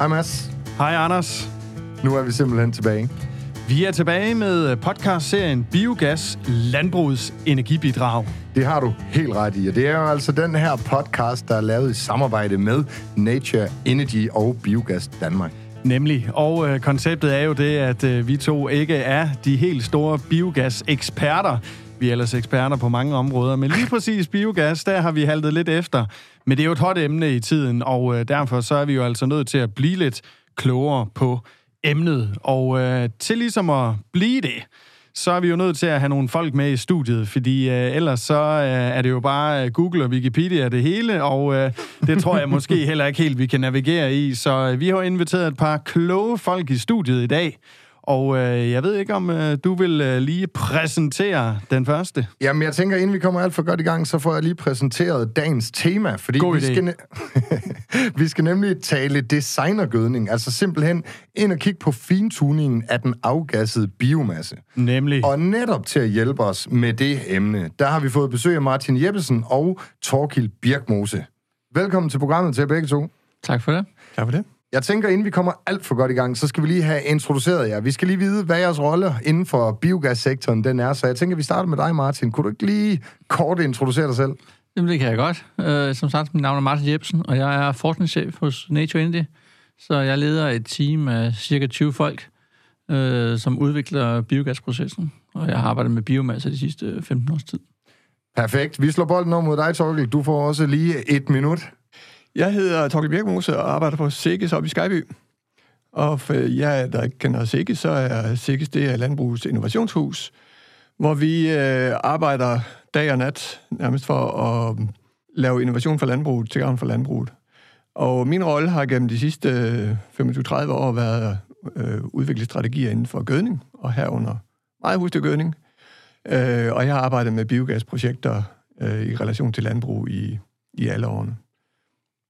Hej Mads. Hej Anders. Nu er vi simpelthen tilbage. Vi er tilbage med podcastserien Biogas Landbrugets Energibidrag. Det har du helt ret i, og det er jo altså den her podcast, der er lavet i samarbejde med Nature Energy og Biogas Danmark. Nemlig, og øh, konceptet er jo det, at øh, vi to ikke er de helt store biogas-eksperter. Vi er ellers eksperter på mange områder, men lige præcis biogas, der har vi haltet lidt efter. Men det er jo et hot emne i tiden, og øh, derfor så er vi jo altså nødt til at blive lidt klogere på emnet. Og øh, til ligesom at blive det, så er vi jo nødt til at have nogle folk med i studiet, fordi øh, ellers så øh, er det jo bare øh, Google og Wikipedia det hele, og øh, det tror jeg måske heller ikke helt, vi kan navigere i. Så øh, vi har inviteret et par kloge folk i studiet i dag, og øh, jeg ved ikke, om øh, du vil øh, lige præsentere den første. Jamen, jeg tænker, inden vi kommer alt for godt i gang, så får jeg lige præsenteret dagens tema, fordi God vi idé. skal, ne- vi skal nemlig tale designergødning, altså simpelthen ind og kigge på fintuningen af den afgassede biomasse. Nemlig. Og netop til at hjælpe os med det emne, der har vi fået besøg af Martin Jeppesen og Torkild Birkmose. Velkommen til programmet til jer begge to. Tak for det. Tak for det. Jeg tænker, inden vi kommer alt for godt i gang, så skal vi lige have introduceret jer. Vi skal lige vide, hvad jeres rolle inden for biogassektoren den er. Så jeg tænker, vi starter med dig, Martin. Kunne du ikke lige kort introducere dig selv? Jamen, det kan jeg godt. Uh, som sagt, mit navn er Martin Jebsen, og jeg er forskningschef hos Nature Indie. Så jeg leder et team af cirka 20 folk, uh, som udvikler biogasprocessen. Og jeg har arbejdet med biomasse de sidste 15 års tid. Perfekt. Vi slår bolden over mod dig, Torkel. Du får også lige et minut. Jeg hedder Torkel Birkmose og arbejder på Sikkes op i Skyby. Og for jer, der ikke kender Sikkes, så er Sikkes det er Landbrugets Innovationshus, hvor vi øh, arbejder dag og nat nærmest for at lave innovation for landbruget til gavn for landbruget. Og min rolle har gennem de sidste øh, 25-30 år været at øh, udvikle strategier inden for gødning, og herunder meget husdyrgødning. Øh, og jeg har arbejdet med biogasprojekter øh, i relation til landbrug i, i alle årene.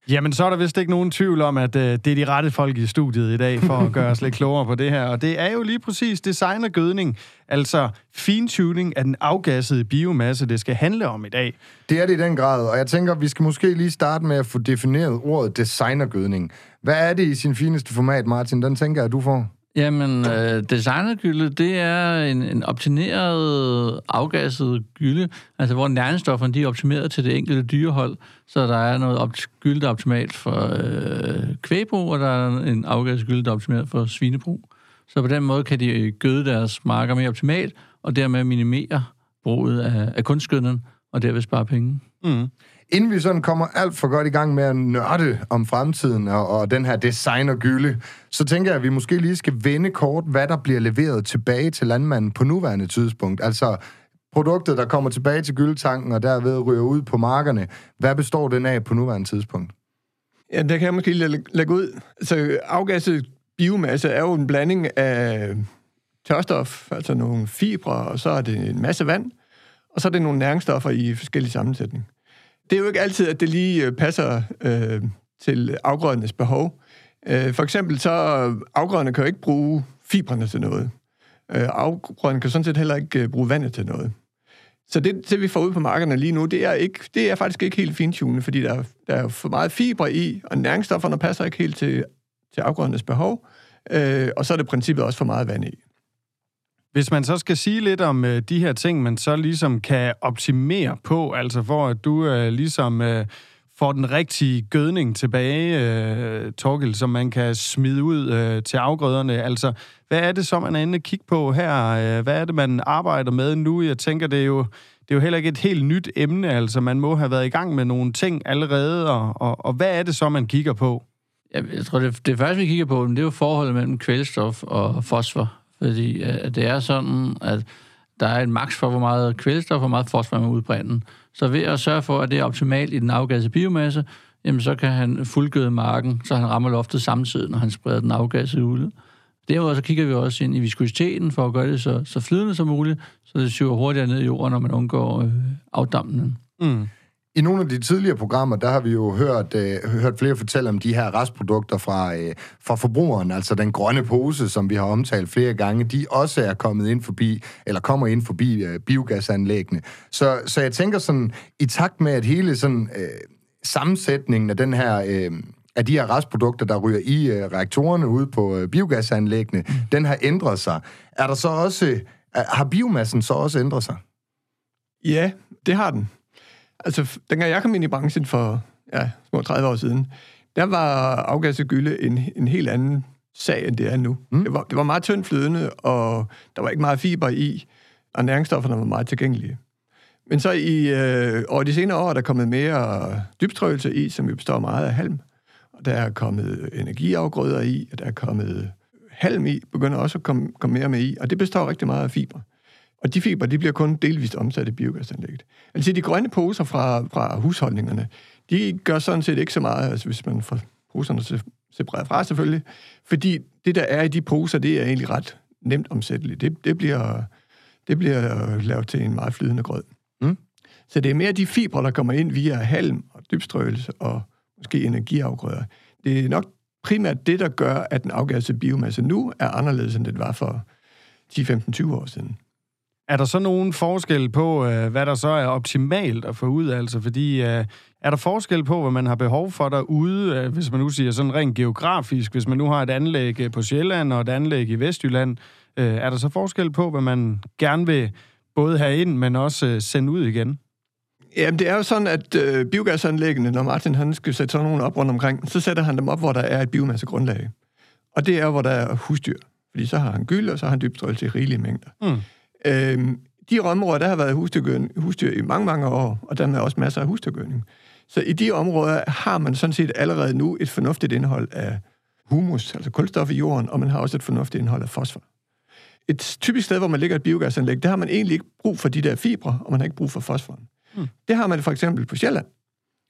Jamen, så er der vist ikke nogen tvivl om, at øh, det er de rette folk i studiet i dag, for at gøre os lidt klogere på det her. Og det er jo lige præcis design og gødning, altså fintuning af den afgassede biomasse, det skal handle om i dag. Det er det i den grad, og jeg tænker, vi skal måske lige starte med at få defineret ordet designergødning. Hvad er det i sin fineste format, Martin? Den tænker jeg, du får. Jamen, øh, designergylde, det er en, en optimeret, afgasset gylde, altså hvor næringsstofferne de er optimeret til det enkelte dyrehold, så der er noget opt- gylde, der er optimalt for øh, kvægbrug, og der er en afgasset gylde, der er optimeret for svinebrug. Så på den måde kan de øh, gøde deres marker mere optimalt, og dermed minimere bruget af, af kunstgødning, og derved spare penge. Mm. Inden vi sådan kommer alt for godt i gang med at nørde om fremtiden og, og den her designergylde, så tænker jeg, at vi måske lige skal vende kort, hvad der bliver leveret tilbage til landmanden på nuværende tidspunkt. Altså produktet, der kommer tilbage til gyldetanken og derved ryger ud på markerne. Hvad består den af på nuværende tidspunkt? Ja, der kan jeg måske læ- lægge ud. Så afgasset biomasse er jo en blanding af tørstof, altså nogle fibre, og så er det en masse vand, og så er det nogle næringsstoffer i forskellige sammensætning. Det er jo ikke altid, at det lige øh, passer øh, til afgrødernes behov. Øh, for eksempel så afgrøderne kan jo ikke bruge fibrene til noget. Øh, afgrøderne kan sådan set heller ikke øh, bruge vandet til noget. Så det, det, vi får ud på markederne lige nu, det er, ikke, det er faktisk ikke helt fintunet, fordi der, der er for meget fibre i, og næringsstofferne passer ikke helt til, til afgrødernes behov. Øh, og så er det princippet også for meget vand i. Hvis man så skal sige lidt om øh, de her ting, man så ligesom kan optimere på, altså for at du øh, ligesom øh, får den rigtige gødning tilbage, øh, Torgild, som man kan smide ud øh, til afgrøderne. Altså, hvad er det så, man er inde og kigge på her? Øh, hvad er det, man arbejder med nu? Jeg tænker, det er jo, det er jo heller ikke et helt nyt emne, altså man må have været i gang med nogle ting allerede, og, og, og hvad er det så, man kigger på? Jeg, jeg tror, det, det første, vi kigger på, det er jo forholdet mellem kvælstof og fosfor. Fordi øh, det er sådan, at der er en maks for, hvor meget kvælstof og hvor meget fosfor man udbrænder. Så ved at sørge for, at det er optimalt i den afgassede biomasse, jamen så kan han fuldgøde marken, så han rammer loftet samtidig, når han spreder den afgassede ud. Derudover så kigger vi også ind i viskositeten for at gøre det så, så flydende som muligt, så det syver hurtigere ned i jorden, når man undgår øh, afdampningen. Mm. I nogle af de tidligere programmer, der har vi jo hørt, øh, hørt flere fortælle om de her restprodukter fra, øh, fra forbrugeren, altså den grønne pose, som vi har omtalt flere gange, de også er kommet ind forbi, eller kommer ind forbi øh, biogasanlæggene. Så, så jeg tænker sådan, i takt med, at hele sådan, øh, sammensætningen af den her øh, af de her restprodukter, der ryger i øh, reaktorerne ude på øh, biogasanlæggene, mm. den har ændret sig. Er der så også, øh, har biomassen så også ændret sig? Ja, det har den. Altså, dengang jeg kom ind i branchen for ja, små 30 år siden, der var afgasset gylde en, en helt anden sag, end det er nu. Mm. Det, var, det var meget tyndt flydende, og der var ikke meget fiber i, og næringsstofferne var meget tilgængelige. Men så i øh, over de senere år er der kommet mere dybstrøgelse i, som jo består meget af halm. Og der er kommet energiafgrøder i, og der er kommet halm i, begynder også at komme, komme mere med i, og det består rigtig meget af fiber. Og de fiber, de bliver kun delvist omsat i biogasanlægget. Altså de grønne poser fra, fra husholdningerne, de gør sådan set ikke så meget, altså hvis man får poserne se- separeret fra selvfølgelig, fordi det, der er i de poser, det er egentlig ret nemt omsætteligt. Det, det, bliver, det bliver lavet til en meget flydende grød. Mm. Så det er mere de fibre, der kommer ind via halm og dybstrøgelse og måske energiafgrøder. Det er nok primært det, der gør, at den afgassede biomasse nu er anderledes, end det var for 10-15-20 år siden. Er der så nogen forskel på, øh, hvad der så er optimalt at få ud? Altså, fordi øh, er der forskel på, hvad man har behov for derude, øh, hvis man nu siger sådan rent geografisk, hvis man nu har et anlæg på Sjælland og et anlæg i Vestjylland, er der så forskel på, hvad man gerne vil både have ind, men også sende ud igen? Jamen, det er jo sådan, at øh, biogasanlæggene, når Martin han skal sætte sådan nogle op rundt omkring, så sætter han dem op, hvor der er et biomassegrundlag. Og det er, hvor der er husdyr. Fordi så har han gyld, og så har han dybstrøgelse i rigelige mængder. Mm. Øhm, de områder, der har været husdyr, husdyr i mange, mange år, og der er også masser af husdyrgødning. Så i de områder har man sådan set allerede nu et fornuftigt indhold af humus, altså kulstof i jorden, og man har også et fornuftigt indhold af fosfor. Et typisk sted, hvor man ligger et biogasanlæg, der har man egentlig ikke brug for de der fibre, og man har ikke brug for fosforen. Mm. Det har man for eksempel på Sjælland,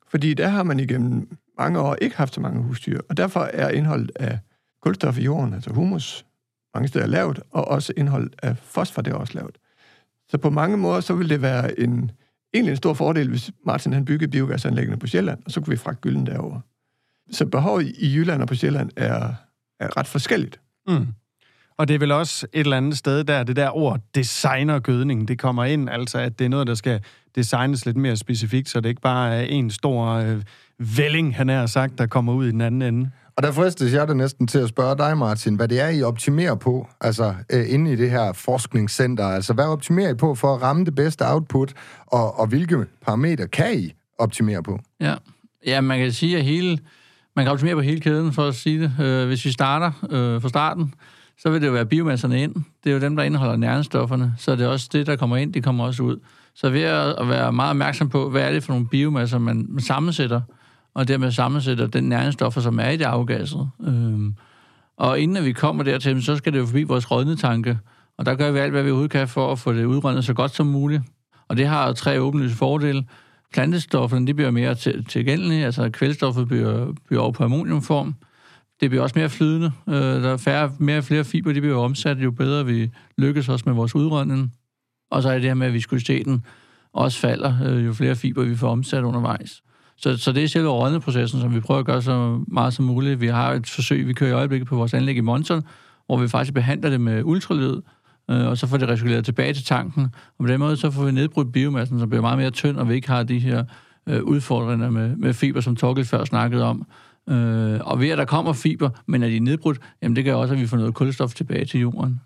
fordi der har man igennem mange år ikke haft så mange husdyr, og derfor er indholdet af kulstof i jorden, altså humus, mange steder lavt, og også indholdet af fosfor, det er også lavt. Så på mange måder, så vil det være en, egentlig en stor fordel, hvis Martin han byggede biogasanlæggene på Sjælland, og så kunne vi fragte gylden derover. Så behovet i Jylland og på Sjælland er, er ret forskelligt. Mm. Og det er vel også et eller andet sted, der det der ord designergødning, det kommer ind, altså at det er noget, der skal designes lidt mere specifikt, så det ikke bare er en stor øh, vælling, han har sagt, der kommer ud i den anden ende. Og der fristes jeg da næsten til at spørge dig, Martin, hvad det er, I optimerer på, altså øh, inde i det her forskningscenter. Altså, hvad optimerer I på for at ramme det bedste output, og, og hvilke parametre kan I optimere på? Ja. ja, man kan sige, at hele, man kan optimere på hele kæden, for at sige det. Øh, hvis vi starter øh, fra starten, så vil det jo være biomasserne ind. Det er jo dem, der indeholder næringsstofferne, så det er også det, der kommer ind, det kommer også ud. Så ved at være meget opmærksom på, hvad er det for nogle biomasser, man man sammensætter, og dermed sammensætter den næringsstoffer, som er i det afgasset. Øhm, og inden at vi kommer dertil, så skal det jo forbi vores rådnetanke, og der gør vi alt, hvad vi overhovedet kan for at få det udrødnet så godt som muligt. Og det har tre åbenlyse fordele. Plantestofferne, de bliver mere til, tilgængelige, altså kvælstoffet bliver, bliver over på ammoniumform. Det bliver også mere flydende. Øh, der er færre, mere flere fiber, de bliver omsat, jo bedre vi lykkes også med vores udrødning. Og så er det her med, at viskositeten også falder, øh, jo flere fiber vi får omsat undervejs. Så, så det er selve rådneprocessen, som vi prøver at gøre så meget som muligt. Vi har et forsøg, vi kører i øjeblikket på vores anlæg i Monson, hvor vi faktisk behandler det med ultralyd, øh, og så får det recirkuleret tilbage til tanken. Og på den måde, så får vi nedbrudt biomassen, som bliver meget mere tynd, og vi ikke har de her øh, udfordringer med, med fiber, som Torkel før snakkede om. Øh, og ved at der kommer fiber, men er de nedbrudt, jamen det gør også, at vi får noget kulstof tilbage til jorden.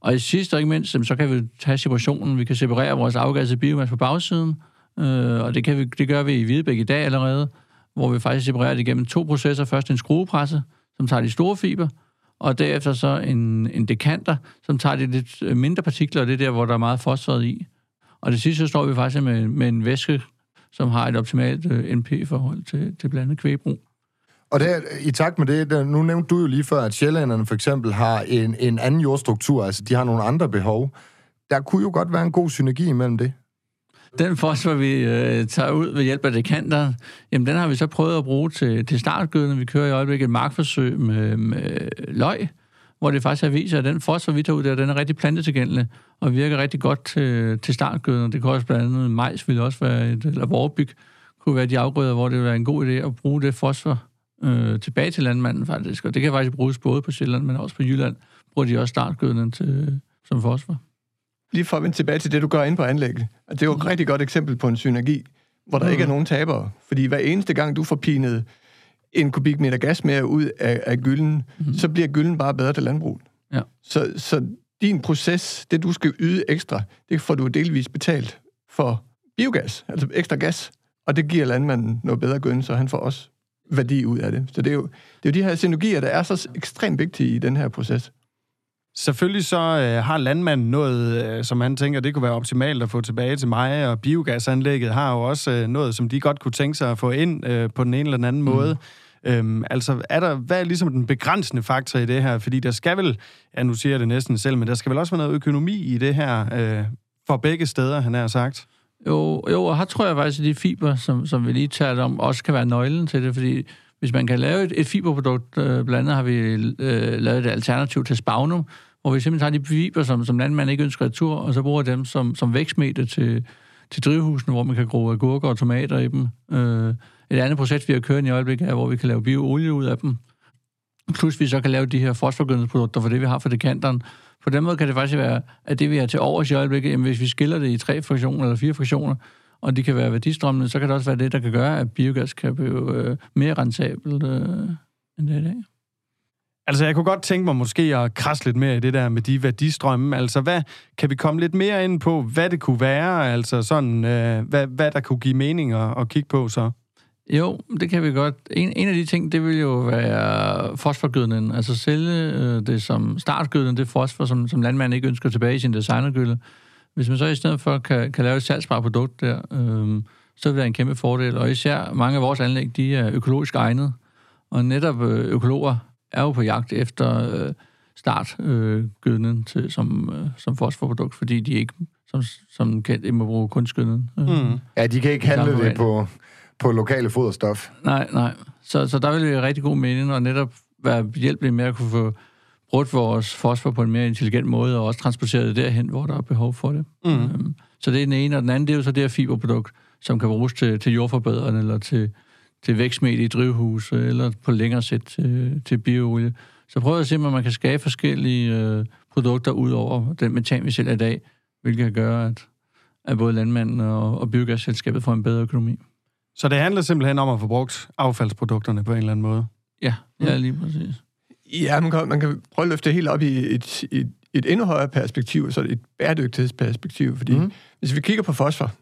Og i sidste og ikke mindst, jamen, så kan vi tage separationen. Vi kan separere vores afgassede biomasse på bagsiden, øh, og det, kan vi, det gør vi i Hvidebæk i dag allerede, hvor vi faktisk separerer det igennem to processer. Først en skruepresse, som tager de store fiber, og derefter så en, en dekanter, som tager de lidt øh, mindre partikler, og det er der, hvor der er meget fosfor i. Og det sidste, så står vi faktisk med, med en væske, som har et optimalt øh, NP-forhold til, til blandt andet kvægbrug. Og der, i takt med det, der, nu nævnte du jo lige før, at sjællænderne for eksempel har en, en anden jordstruktur, altså de har nogle andre behov. Der kunne jo godt være en god synergi imellem det. Den fosfor, vi øh, tager ud ved hjælp af dekanter, jamen den har vi så prøvet at bruge til, til startgødning. Vi kører i øjeblikket et markforsøg med, med øh, løg, hvor det faktisk har vist, at den fosfor, vi tager ud der, den er rigtig plantetilgængelig og virker rigtig godt til, til startgødning. Det kan også blandt andet majs, ville også være et, eller vorbyg, kunne være de afgrøder, hvor det vil være en god idé at bruge det fosfor øh, tilbage til landmanden faktisk. Og det kan faktisk bruges både på Sjælland, men også på Jylland, bruger de også startgødning til, som fosfor. Lige for at vende tilbage til det, du gør inde på anlægget. Det er jo et rigtig godt eksempel på en synergi, hvor der mm. ikke er nogen tabere. Fordi hver eneste gang, du får pinet en kubikmeter gas mere ud af, af gylden, mm. så bliver gylden bare bedre til landbruget. Ja. Så, så din proces, det du skal yde ekstra, det får du delvis betalt for biogas, altså ekstra gas, og det giver landmanden noget bedre gøn, så han får også værdi ud af det. Så det er jo, det er jo de her synergier, der er så ekstremt vigtige i den her proces. Selvfølgelig så øh, har landmanden noget, øh, som han tænker, det kunne være optimalt at få tilbage til mig, og biogasanlægget har jo også øh, noget, som de godt kunne tænke sig at få ind øh, på den ene eller den anden mm. måde. Øhm, altså, er der, hvad er ligesom den begrænsende faktor i det her? Fordi der skal vel, ja nu siger jeg det næsten selv, men der skal vel også være noget økonomi i det her, øh, for begge steder, han har sagt. Jo, jo, og her tror jeg faktisk, at de fiber, som, som vi lige talte om, også kan være nøglen til det, fordi hvis man kan lave et, et fiberprodukt, øh, blandt andet har vi øh, lavet et alternativ til spagnum, hvor vi simpelthen tager de fiber, som, som landmand ikke ønsker retur, og så bruger dem som, som vækstmedie til, til drivhusene, hvor man kan gro agurker og tomater i dem. Øh, et andet projekt, vi har kørt i øjeblikket, er, hvor vi kan lave bioolie ud af dem. Plus vi så kan lave de her fosforgødningsprodukter for det, vi har for dekanteren. På den måde kan det faktisk være, at det, vi har til overs i øjeblikket, jamen, hvis vi skiller det i tre fraktioner eller fire fraktioner, og de kan være værdistrømmende, så kan det også være det, der kan gøre, at biogas kan blive øh, mere rentabelt øh, end det er i dag. Altså, jeg kunne godt tænke mig måske at krasse lidt mere i det der med de værdistrømme. Altså, hvad, kan vi komme lidt mere ind på, hvad det kunne være? Altså, sådan, øh, hvad, hvad der kunne give mening at, at kigge på så? Jo, det kan vi godt. En, en af de ting, det vil jo være fosforgødningen. Altså sælge øh, det som startgødning, det fosfor, som, som landmanden ikke ønsker tilbage i sin designergødning. Hvis man så i stedet for kan, kan lave et salgsbart produkt der, øh, så vil det være en kæmpe fordel. Og især mange af vores anlæg, de er økologisk egnet. Og netop øh, økologer er jo på jagt efter øh, startgødning øh, til, som, øh, som fosforprodukt, fordi de ikke som, som kendt ikke må bruge kunstgødning. Øh, mm. Ja, de kan ikke handle det på, på lokale foderstof. Nej, nej. Så, så der vil det være rigtig god mening, og netop være hjælpelig med at kunne få brugt vores fosfor på en mere intelligent måde, og også transporteret det derhen, hvor der er behov for det. Mm. Øhm, så det er den ene, og den anden, det er jo så det her fiberprodukt, som kan bruges til, til jordforbedrende, eller til, til vækstmedie i drivhus, eller på længere sæt til, til bioolie. Så prøv at se, om man kan skabe forskellige øh, produkter ud over den metan, vi sælger i dag, hvilket kan gøre, at, at både landmanden og, og biogasselskabet får en bedre økonomi. Så det handler simpelthen om at få brugt affaldsprodukterne på en eller anden måde? Ja, ja lige præcis. Ja, man kan, man kan prøve at løfte det helt op i et, et, et endnu højere perspektiv, så et bæredygtighedsperspektiv, fordi mm. hvis vi kigger på fosfor,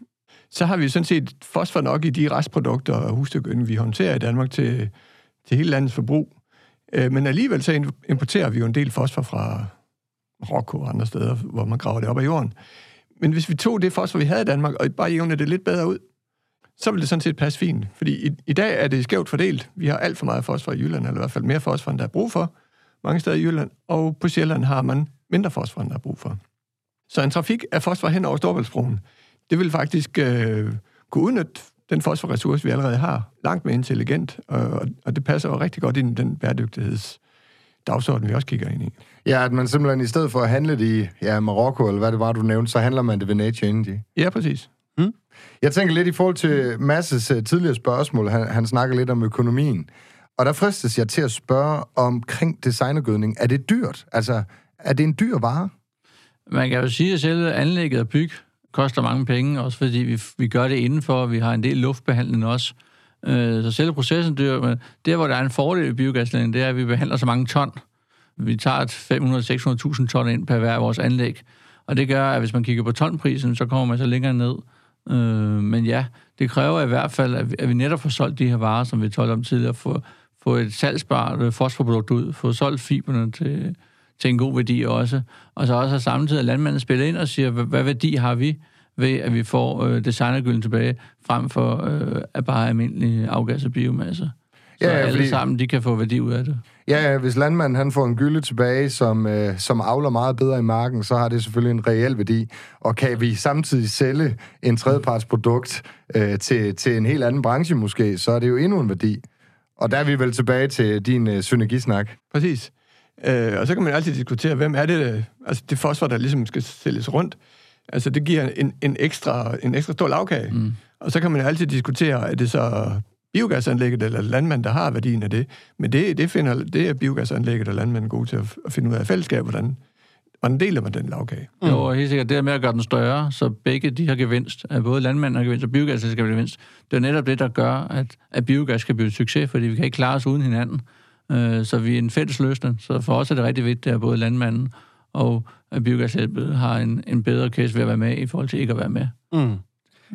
så har vi sådan set fosfor nok i de restprodukter og husdyrgødning, vi håndterer i Danmark til, til hele landets forbrug. Øh, men alligevel så importerer vi jo en del fosfor fra Marokko og andre steder, hvor man graver det op af jorden. Men hvis vi tog det fosfor, vi havde i Danmark, og bare jævnede det lidt bedre ud, så vil det sådan set passe fint. Fordi i, i dag er det skævt fordelt. Vi har alt for meget fosfor i Jylland, eller i hvert fald mere fosfor, end der er brug for mange steder i Jylland, og på Sjælland har man mindre fosfor, end der er brug for. Så en trafik af fosfor hen over Storbæltsbroen, det vil faktisk øh, kunne udnytte den fosforressource, vi allerede har, langt mere intelligent, og, og det passer jo rigtig godt ind i den bæredygtigheds dagsorden, vi også kigger ind i. Ja, at man simpelthen i stedet for at handle det i ja, Marokko, eller hvad det var, du nævnte, så handler man det ved Nature Energy. Ja, præcis. Mm. Jeg tænker lidt i forhold til Masses uh, tidligere spørgsmål. Han, han snakker lidt om økonomien. Og der fristes jeg til at spørge omkring designergødning. Er det dyrt? Altså, er det en dyr vare? Man kan jo sige, at selve anlægget og byg koster mange penge, også fordi vi, vi gør det indenfor, og vi har en del luftbehandling også. Øh, så selve processen dyr, men der, hvor der er en fordel i biogaslægning, det er, at vi behandler så mange ton. Vi tager 500-600.000 ton ind per hver af vores anlæg. Og det gør, at hvis man kigger på tonprisen, så kommer man så længere ned. Øh, men ja, det kræver i hvert fald, at vi, at vi netop får solgt de her varer, som vi talte om tidligere, få, få et salgsbart øh, fosforprodukt ud, få solgt fiberne til, til en god værdi også, og så også samtidig, at landmanden spiller ind og siger, hvad, hvad værdi har vi ved, at vi får øh, designergylden tilbage, frem for øh, at bare almindelig afgas og biomasse. Så ja, alle fordi... sammen, de kan få værdi ud af det. Ja, ja, hvis landmanden han får en gylde tilbage, som, øh, som avler meget bedre i marken, så har det selvfølgelig en reel værdi. Og kan vi samtidig sælge en tredjepartsprodukt øh, til, til en helt anden branche måske, så er det jo endnu en værdi. Og der er vi vel tilbage til din øh, synergisnak. Præcis. Øh, og så kan man altid diskutere, hvem er det, øh, altså det fosfor, der ligesom skal sælges rundt. Altså det giver en, en, ekstra, en ekstra stor lavkage. Mm. Og så kan man altid diskutere, er det så biogasanlægget eller landmand, der har værdien af det. Men det, det, finder, det er biogasanlægget og landmanden gode til at, at finde ud af fællesskab, hvordan hvordan deler man den lavkage? Mm. Jo, helt sikkert. Det er med at gøre den større, så begge de har gevinst. At både landmanden har gevinst og biogasselskabet har gevinst. Det er netop det, der gør, at, at biogas kan blive en succes, fordi vi kan ikke klare os uden hinanden. Øh, så vi er en fælles løsning. Så for os er det rigtig vigtigt, at både landmanden og biogasselskabet har en, en bedre case ved at være med, i forhold til ikke at være med. Mm.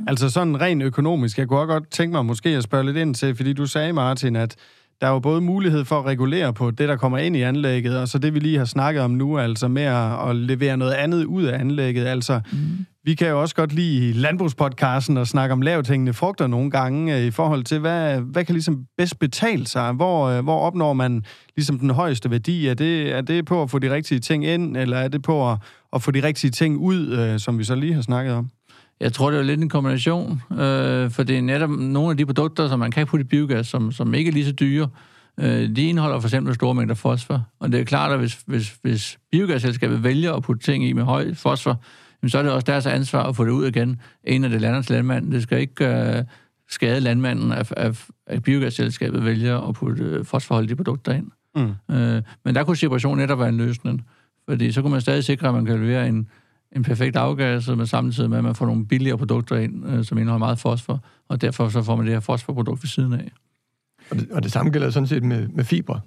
Altså sådan rent økonomisk, jeg kunne også godt tænke mig måske at spørge lidt ind til, fordi du sagde, Martin, at der er jo både mulighed for at regulere på det, der kommer ind i anlægget, og så det, vi lige har snakket om nu, altså med at, at levere noget andet ud af anlægget. Altså, mm. vi kan jo også godt lide landbrugspodcasten og snakke om lavthængende frugter nogle gange, øh, i forhold til, hvad, hvad kan ligesom bedst betale sig? Hvor, øh, hvor opnår man ligesom den højeste værdi? Er det, er det på at få de rigtige ting ind, eller er det på at, at få de rigtige ting ud, øh, som vi så lige har snakket om? Jeg tror, det er lidt en kombination, øh, for det er netop nogle af de produkter, som man kan putte i biogas, som, som ikke er lige så dyre, øh, de indeholder for eksempel store mængder fosfor. Og det er klart, at hvis, hvis, hvis biogasselskabet vælger at putte ting i med høj fosfor, så er det også deres ansvar at få det ud igen, inden det lander til landmanden. Det skal ikke øh, skade landmanden, at, at, at biogasselskabet vælger at putte øh, fosforholdige produkter ind. Mm. Øh, men der kunne separation netop være en løsning, fordi så kunne man stadig sikre, at man kan levere en, en perfekt afgas, men samtidig med, at man får nogle billigere produkter ind, øh, som indeholder meget fosfor, og derfor så får man det her fosforprodukt ved siden af. Og det, og det samme gælder sådan set med, med fibre.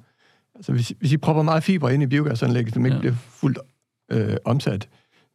Altså hvis, hvis I propper meget fibre ind i biogasanlægget, som ikke ja. bliver fuldt øh, omsat,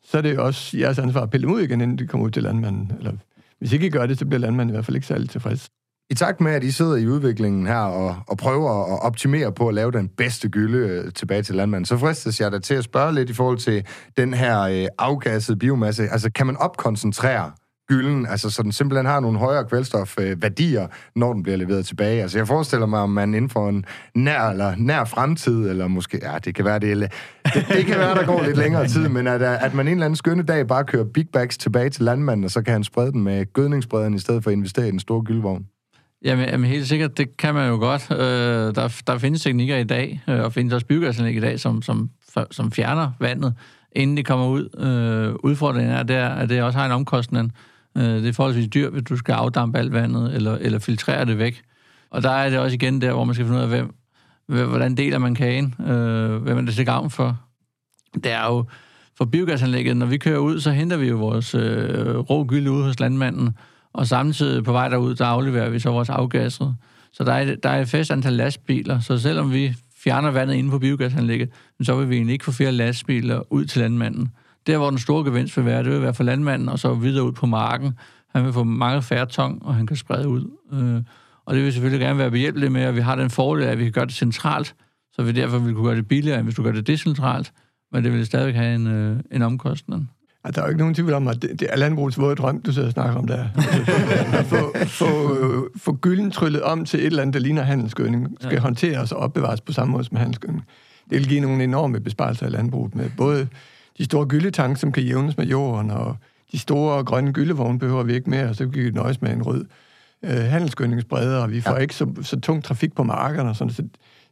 så er det også jeres ansvar at pille dem ud igen, inden de kommer ud til landmanden. Eller hvis ikke I gør det, så bliver landmanden i hvert fald ikke særlig tilfreds. I takt med, at I sidder i udviklingen her og, og prøver at optimere på at lave den bedste gylde øh, tilbage til landmanden, så fristes jeg da til at spørge lidt i forhold til den her øh, afgassede biomasse. Altså, kan man opkoncentrere gylden, altså så den simpelthen har nogle højere kvælstofværdier, når den bliver leveret tilbage. Altså jeg forestiller mig, om man inden for en nær eller nær fremtid, eller måske, ja, det kan være, det, det, det kan være, der går lidt længere tid, men at, øh, at man en eller anden skønne dag bare kører big bags tilbage til landmanden, og så kan han sprede den med gødningssprederen, i stedet for at investere i den store gyldvogn. Jamen, jamen helt sikkert, det kan man jo godt. Øh, der, der findes teknikker i dag, øh, og findes også byggeanlæg i dag, som, som, som fjerner vandet, inden det kommer ud. Øh, udfordringen er, der, at det også har en omkostning. Øh, det er forholdsvis dyrt, hvis du skal afdampe alt vandet, eller, eller filtrere det væk. Og der er det også igen der, hvor man skal finde ud af, hvem, hvordan deler man kagen, øh, hvem er det til gavn for. Det er jo for biogasanlægget, når vi kører ud, så henter vi jo vores øh, rå gylde ud hos landmanden, og samtidig på vej derud, der afleverer vi så vores afgasset. Så der er, der er et fast antal lastbiler, så selvom vi fjerner vandet inde på biogasanlægget, så vil vi egentlig ikke få flere lastbiler ud til landmanden. Der, hvor den store gevinst vil være, det vil være for landmanden, og så videre ud på marken. Han vil få mange færre tong, og han kan sprede ud. Øh, og det vil selvfølgelig gerne være behjælpeligt med, at vi har den fordel, at vi kan gøre det centralt, så vi derfor vil kunne gøre det billigere, end hvis du gør det decentralt, men det vil stadig have en, øh, en omkostning. Ja, der er jo ikke nogen tvivl om, at det, det er landbrugets våde drøm, du sidder og snakker om der. at få, få, få gylden tryllet om til et eller andet, der ligner handelsgødning, skal ja. håndteres og opbevares på samme måde som handelsgødning. Det vil give nogle enorme besparelser i landbruget med både de store gyldetank, som kan jævnes med jorden, og de store grønne gyldevogne behøver vi ikke mere, og så kan vi nøjes med en rød øh, handelsgødningsbreder, og vi får ja. ikke så, så tung trafik på markerne og sådan, så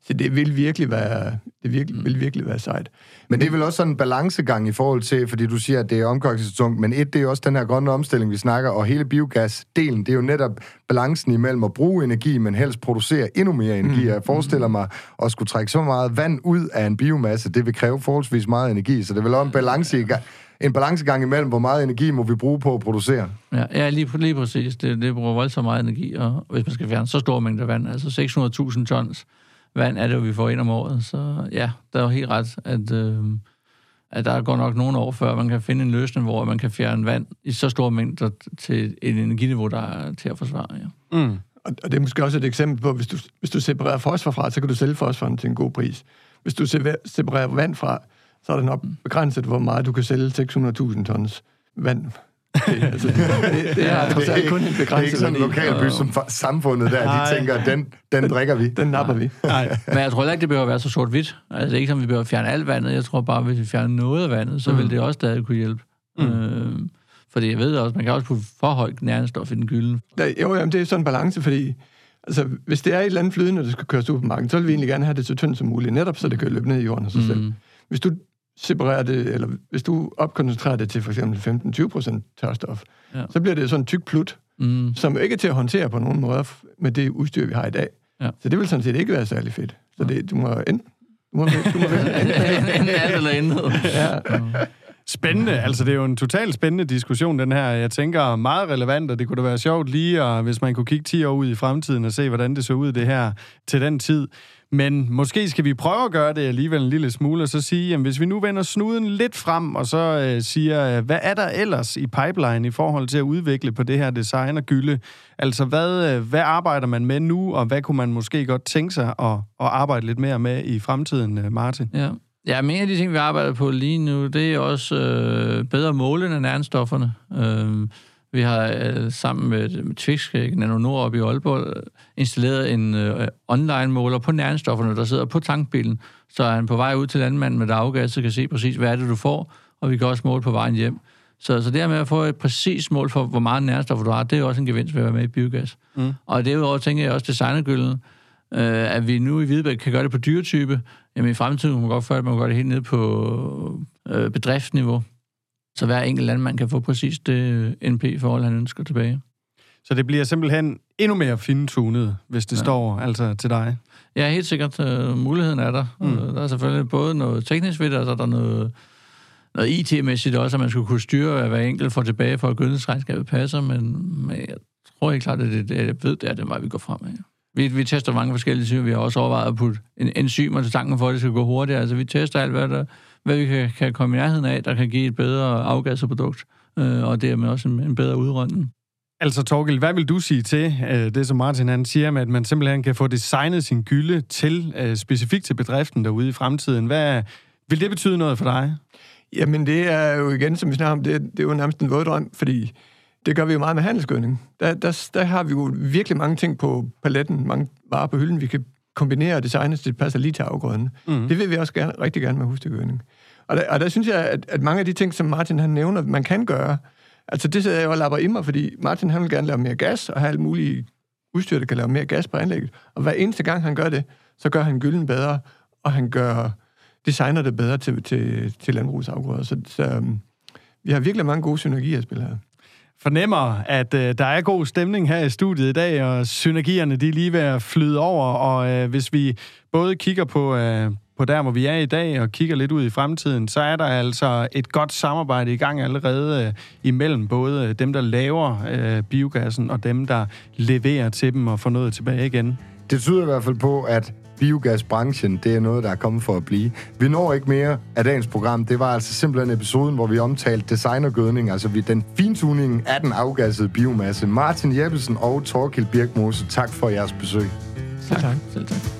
så det vil virkelig være, det virkelig, mm. vil virkelig være sejt. Men det er vel også sådan en balancegang i forhold til, fordi du siger, at det er omkostningstungt, men et, det er også den her grønne omstilling, vi snakker, og hele biogasdelen, det er jo netop balancen imellem at bruge energi, men helst producere endnu mere energi. Mm. Jeg forestiller mig at skulle trække så meget vand ud af en biomasse, det vil kræve forholdsvis meget energi, så det vil også en balance i en balancegang imellem, hvor meget energi må vi bruge på at producere. Ja, ja lige, lige præcis. Det, det bruger voldsomt meget energi, og hvis man skal fjerne så stor mængde vand, altså 600.000 tons, vand er det, vi får ind om året. Så ja, der er jo helt ret, at, øh, at der går nok nogle år, før man kan finde en løsning, hvor man kan fjerne vand i så store mængder til et energiniveau, der er til at forsvare. Ja. Mm. Og, og det er måske også et eksempel på, hvis du, hvis du separerer fosfor fra, så kan du sælge fosforen til en god pris. Hvis du separerer vand fra, så er det nok begrænset, hvor meget du kan sælge 600.000 tons vand det, altså, det, det, det er trods alt kun en begrænset Det er ikke sådan en lokalby som samfundet der, de tænker, den, den drikker vi. Den napper vi. Nej. Men jeg tror ikke, det behøver at være så sort-hvidt. Altså, det er ikke som, vi behøver at fjerne alt vandet. Jeg tror bare, hvis vi fjerner noget af vandet, så mm. vil det også stadig kunne hjælpe. Mm. Øh, fordi jeg ved også, man kan også putte for højt næringsstof i den gylden. Jo, jamen, det er sådan en balance, fordi altså, hvis det er et eller andet flydende, der skal køres ud på marken, så vil vi egentlig gerne have det så tyndt som muligt, netop så det kan løbe ned i jorden af sig mm. selv. Hvis du separerer det, eller hvis du opkoncentrerer det til for eksempel 15-20% tørstof, ja. så bliver det sådan en tyk plut, mm. som ikke er til at håndtere på nogen måde med det udstyr, vi har i dag. Ja. Så det vil sådan set ikke være særlig fedt. Så det, du må enten Du må, du må. Enten alt eller intet. Ja. Spændende. Altså, det er jo en totalt spændende diskussion, den her. Jeg tænker meget relevant, og det kunne da være sjovt lige, og hvis man kunne kigge 10 år ud i fremtiden og se, hvordan det så ud, det her til den tid. Men måske skal vi prøve at gøre det alligevel en lille smule, og så sige, jamen, hvis vi nu vender snuden lidt frem, og så øh, siger, øh, hvad er der ellers i pipeline i forhold til at udvikle på det her design og gylde? Altså, hvad, øh, hvad arbejder man med nu, og hvad kunne man måske godt tænke sig at, at arbejde lidt mere med i fremtiden, øh, Martin? Ja. Ja, men en af de ting, vi arbejder på lige nu, det er også øh, bedre målende af næringsstofferne. Øh, vi har øh, sammen med, med Twix, Nano Nord op i Aalborg, øh, installeret en øh, online-måler på næringsstofferne, der sidder på tankbilen, så er han på vej ud til landmanden med det afgas, så kan se præcis, hvad er det, du får, og vi kan også måle på vejen hjem. Så, så det her med at få et præcis mål for, hvor meget næringsstoffer du har, det er også en gevinst ved at være med i biogas. Mm. Og derudover tænker jeg også designergylden, øh, at vi nu i Hvidebæk kan gøre det på dyretype. Jamen i fremtiden kan man godt føre, at man kan gøre det helt ned på øh, bedriftsniveau. Så hver enkelt landmand kan få præcis det NP-forhold, han ønsker tilbage. Så det bliver simpelthen endnu mere fintunet, hvis det ja. står altså til dig. Ja, helt sikkert. Uh, muligheden er der. Mm. Uh, der er selvfølgelig både noget teknisk ved det, og så er der noget, noget IT-mæssigt også, at man skulle kunne styre, at hver enkelt får tilbage for at gødningsregnskabet passer, men, men jeg tror helt klart, at det, jeg ved, det er den vej, vi går frem af. Vi, vi tester mange forskellige ting. Vi har også overvejet at putte en, enzymer til tanken for, at det skal gå hurtigere. Altså, vi tester alt, hvad, der, hvad vi kan, kan komme i nærheden af, der kan give et bedre afgasset produkt, øh, og dermed også en, en bedre udrunding. Altså, Torgild, hvad vil du sige til øh, det, som Martin han siger, med at man simpelthen kan få designet sin gylde til, øh, specifikt til bedriften derude i fremtiden? Hvad, vil det betyde noget for dig? Jamen, det er jo igen, som vi snakker om, det, det er jo nærmest en våddrøm, fordi det gør vi jo meget med handelsgødning. Der, der, der har vi jo virkelig mange ting på paletten, mange varer på hylden, vi kan kombinere og designe, så det passer lige til afgrøden. Mm. Det vil vi også gerne, rigtig gerne med husdyrgødning. Og der, og der synes jeg, at, at mange af de ting, som Martin han nævner, man kan gøre, altså det sidder jeg jo og lapper i mig, fordi Martin han vil gerne lave mere gas, og have alt muligt udstyr, der kan lave mere gas på anlægget. Og hver eneste gang han gør det, så gør han gylden bedre, og han gør designer det bedre til, til, til landbrugsafgrøder. Så, så um, vi har virkelig mange gode synergier at spille her fornemmer, at øh, der er god stemning her i studiet i dag, og synergierne de er lige ved at flyde over. Og øh, hvis vi både kigger på, øh, på der, hvor vi er i dag, og kigger lidt ud i fremtiden, så er der altså et godt samarbejde i gang allerede øh, imellem både øh, dem, der laver øh, biogassen, og dem, der leverer til dem og får noget tilbage igen. Det tyder i hvert fald på, at biogasbranchen, det er noget, der er kommet for at blive. Vi når ikke mere af dagens program. Det var altså simpelthen episoden, hvor vi omtalte designergødning, altså vi, den fintuning af den afgassede biomasse. Martin Jeppesen og Torkild Birkmose, tak for jeres besøg. Selv tak. Selv tak.